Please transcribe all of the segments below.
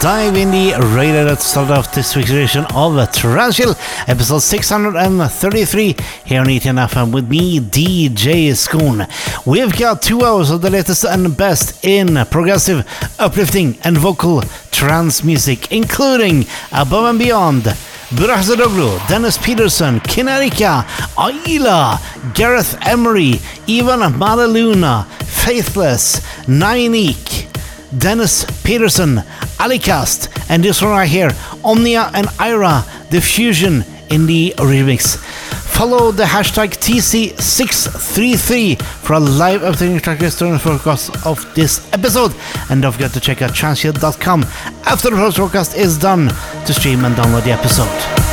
Dive in the radar that started off this week's edition of Tarantula, episode 633 here on ETN with me, DJ Schoon. We've got two hours of the latest and best in progressive, uplifting, and vocal trance music, including Above and Beyond. Burak Dennis Peterson, Kinnerica, Aila, Gareth Emery, Ivan Malaluna, Faithless, Nyanique, Dennis Peterson, Alicast, and this one right here, Omnia and Ira, the fusion in the remix. follow the hashtag TC633 for a live updating track list during the forecast of this episode. And don't forget to check out transhill.com after the post broadcast is done to stream and download the episode.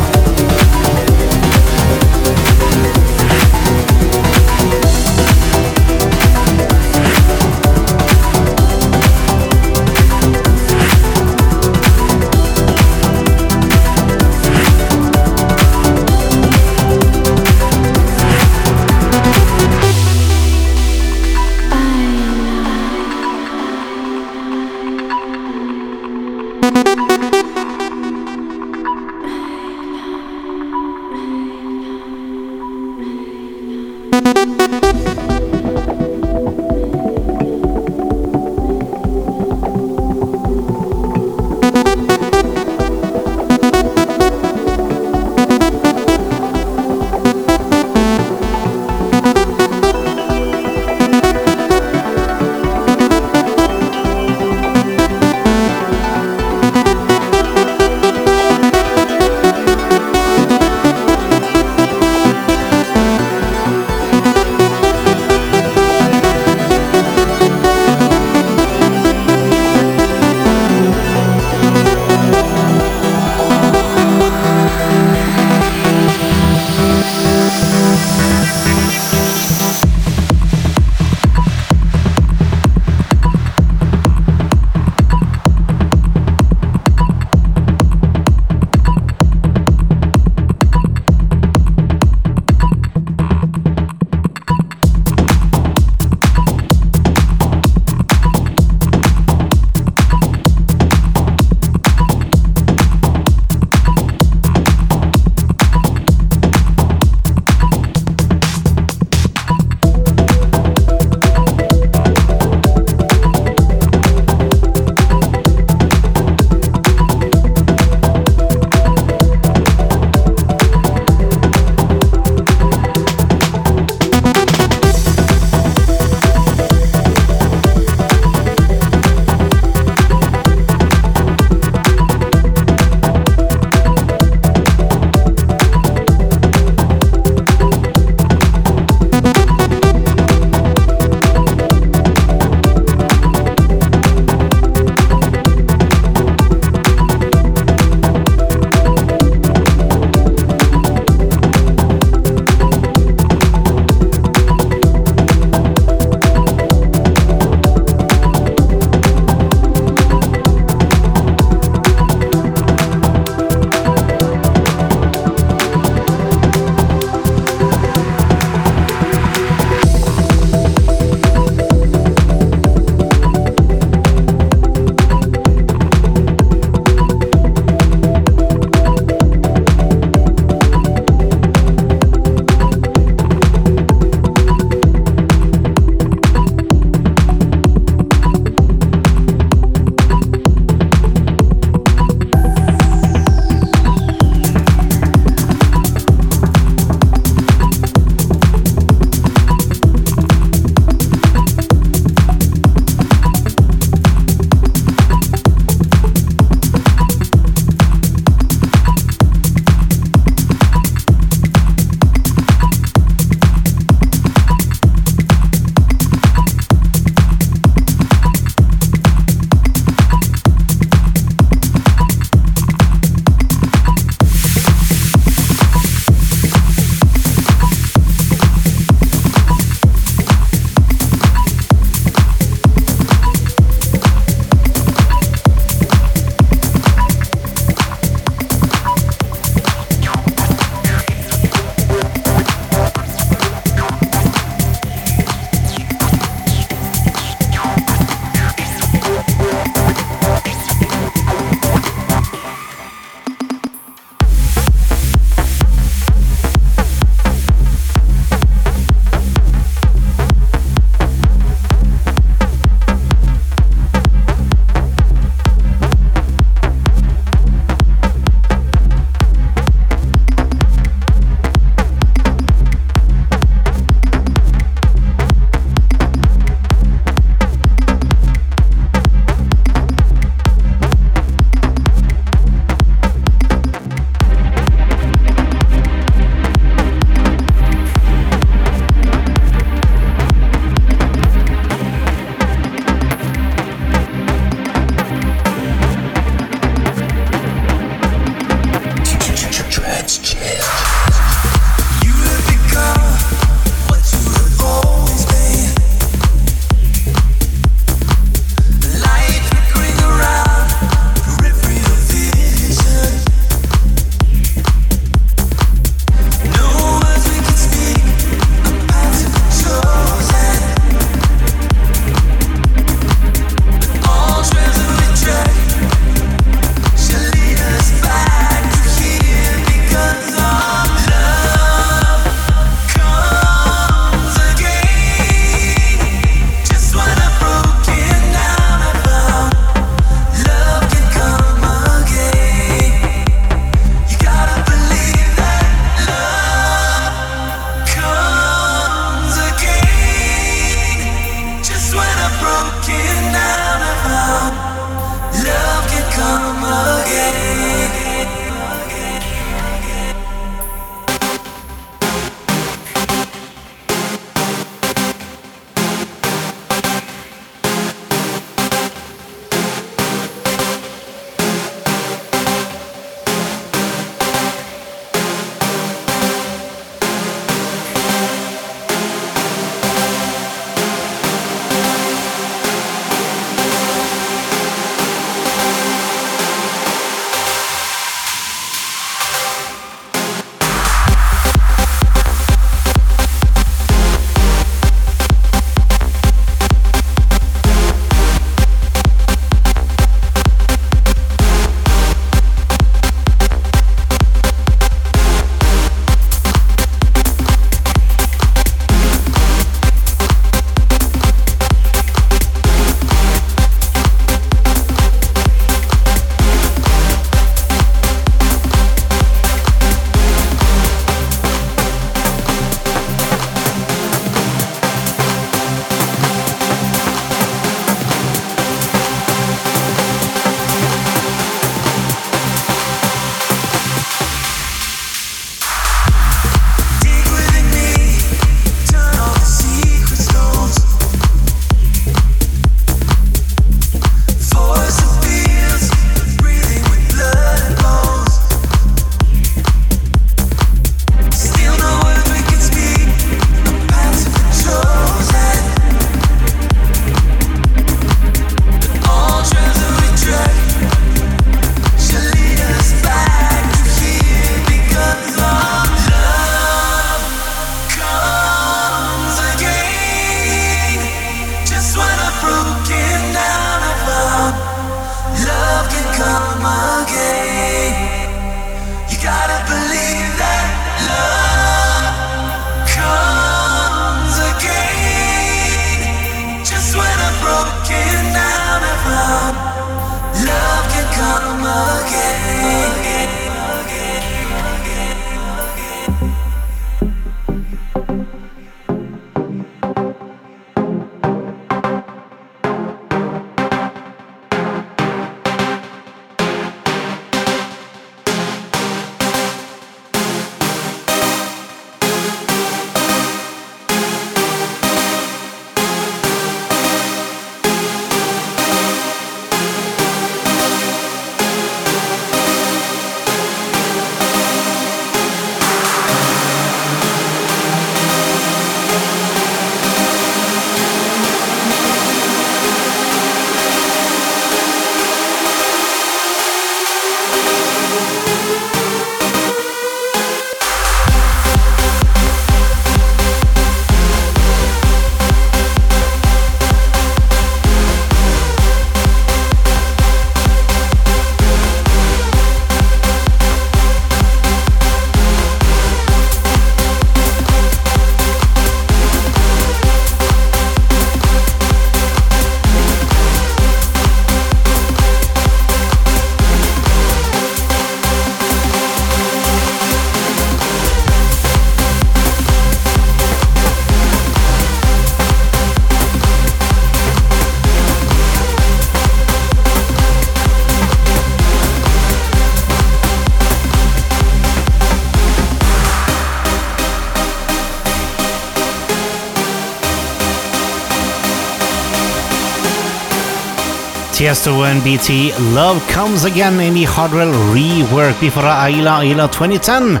Tiesto and BT Love Comes Again in the Hardwell rework before Aila Aila 2010.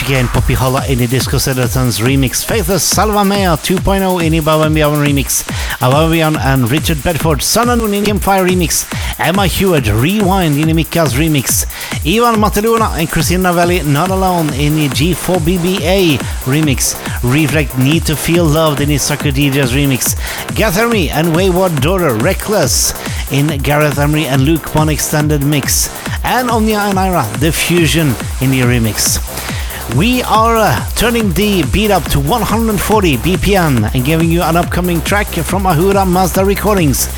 Again, Poppy Holla in the Disco Citizens remix. Faithless Salva Mea 2.0 in the Babamian remix. Ababian and Richard Bedford Sun in the Empire remix. Emma Hewitt Rewind in the Mika's remix. Ivan Mateluna and Christina Valley Not Alone in the G4BBA remix. Reflekt Need to Feel Loved in the Sucker DJs remix. Gareth Emery and Wayward Daughter Reckless in Gareth Emery and Luke One extended mix. And Omnia and Ira The Fusion in the remix. We are uh, turning the beat up to 140 BPM and giving you an upcoming track from Ahura Mazda Recordings.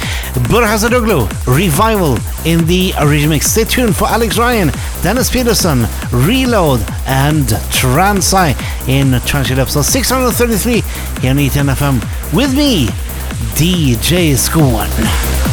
Burhazadoglu, Revival in the remix. Stay tuned for Alex Ryan, Dennis Peterson, Reload, and Transai in Transit episode 633 here on ETN FM with me, DJ Schoon.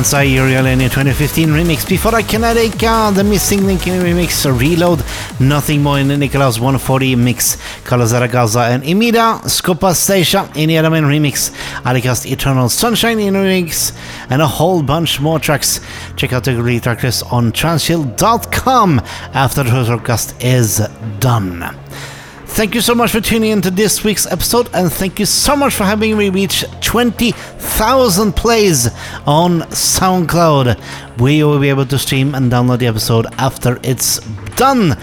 Transa Urialenia 2015 remix. Before that, Kinetic, uh, the Missing Link remix, Reload, Nothing More in the Nicholas 140 mix, Colors Gaza and Imida, Scopa Station in Yeremen remix, Alicast Eternal Sunshine in remix, and a whole bunch more tracks. Check out the great track list on transhill.com after the podcast is done. Thank you so much for tuning in to this week's episode, and thank you so much for having me reach 20,000 plays on SoundCloud. We will be able to stream and download the episode after it's done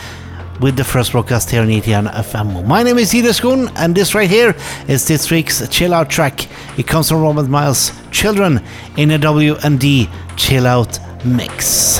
with the first broadcast here on ETN FM. My name is Ida Schoon, and this right here is this week's chill out track. It comes from Robert Miles' Children in a W and D chill out mix.